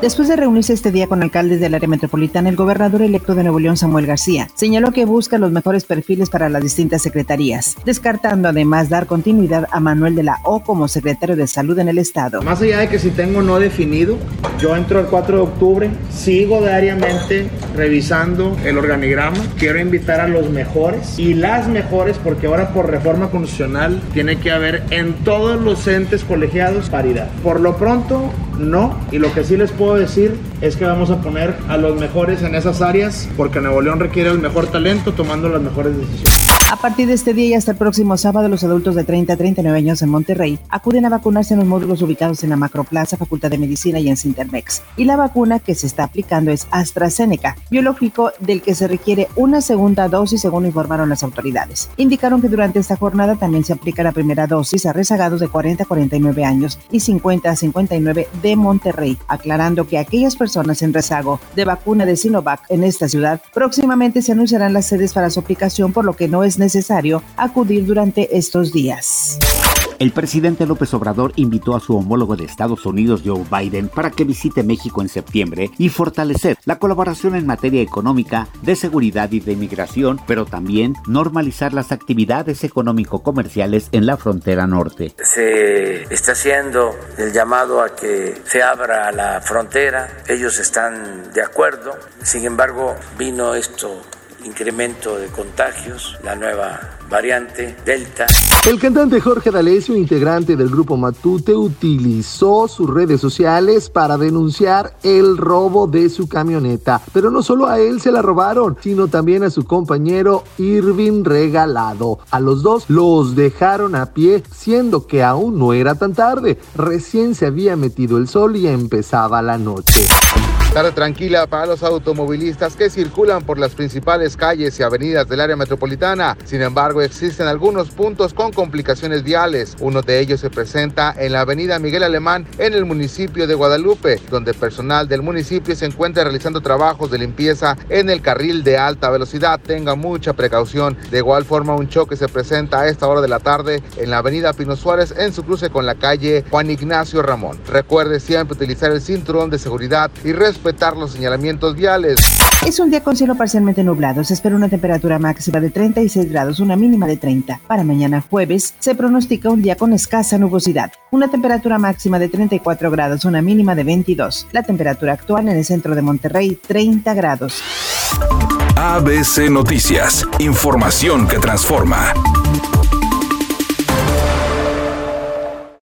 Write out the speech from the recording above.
Después de reunirse este día con alcaldes del área metropolitana, el gobernador electo de Nuevo León, Samuel García, señaló que busca los mejores perfiles para las distintas secretarías, descartando además dar continuidad a Manuel de la O como secretario de Salud en el Estado. Más allá de que si tengo no definido, yo entro el 4 de octubre, sigo diariamente revisando el organigrama, quiero invitar a los mejores y las mejores porque ahora por reforma constitucional tiene que haber en todos los entes colegiados paridad. Por lo pronto, no, y lo que sí les puedo decir es que vamos a poner a los mejores en esas áreas porque Nuevo León requiere el mejor talento tomando las mejores decisiones. A partir de este día y hasta el próximo sábado, los adultos de 30 a 39 años en Monterrey acuden a vacunarse en los módulos ubicados en la Macroplaza, Facultad de Medicina y en Sintermex. Y la vacuna que se está aplicando es AstraZeneca, biológico del que se requiere una segunda dosis, según informaron las autoridades. Indicaron que durante esta jornada también se aplica la primera dosis a rezagados de 40 a 49 años y 50 a 59 de Monterrey, aclarando que aquellas personas en rezago de vacuna de Sinovac en esta ciudad próximamente se anunciarán las sedes para su aplicación, por lo que no es necesario acudir durante estos días. El presidente López Obrador invitó a su homólogo de Estados Unidos, Joe Biden, para que visite México en septiembre y fortalecer la colaboración en materia económica, de seguridad y de inmigración, pero también normalizar las actividades económico-comerciales en la frontera norte. Se está haciendo el llamado a que se abra la frontera, ellos están de acuerdo, sin embargo vino esto incremento de contagios, la nueva variante Delta. El cantante Jorge D'Alessio, integrante del grupo Matute, utilizó sus redes sociales para denunciar el robo de su camioneta. Pero no solo a él se la robaron, sino también a su compañero Irving Regalado. A los dos los dejaron a pie, siendo que aún no era tan tarde. Recién se había metido el sol y empezaba la noche. Tarde tranquila para los automovilistas que circulan por las principales calles y avenidas del área metropolitana. Sin embargo, existen algunos puntos con complicaciones viales. Uno de ellos se presenta en la avenida Miguel Alemán en el municipio de Guadalupe, donde personal del municipio se encuentra realizando trabajos de limpieza en el carril de alta velocidad. Tenga mucha precaución. De igual forma, un choque se presenta a esta hora de la tarde en la avenida Pino Suárez en su cruce con la calle Juan Ignacio Ramón. Recuerde siempre utilizar el cinturón de seguridad y respetar los señalamientos viales. Es un día con cielo parcialmente nublado. Se espera una temperatura máxima de 36 grados, una mínima de 30. Para mañana jueves se pronostica un día con escasa nubosidad. Una temperatura máxima de 34 grados, una mínima de 22. La temperatura actual en el centro de Monterrey, 30 grados. ABC Noticias. Información que transforma.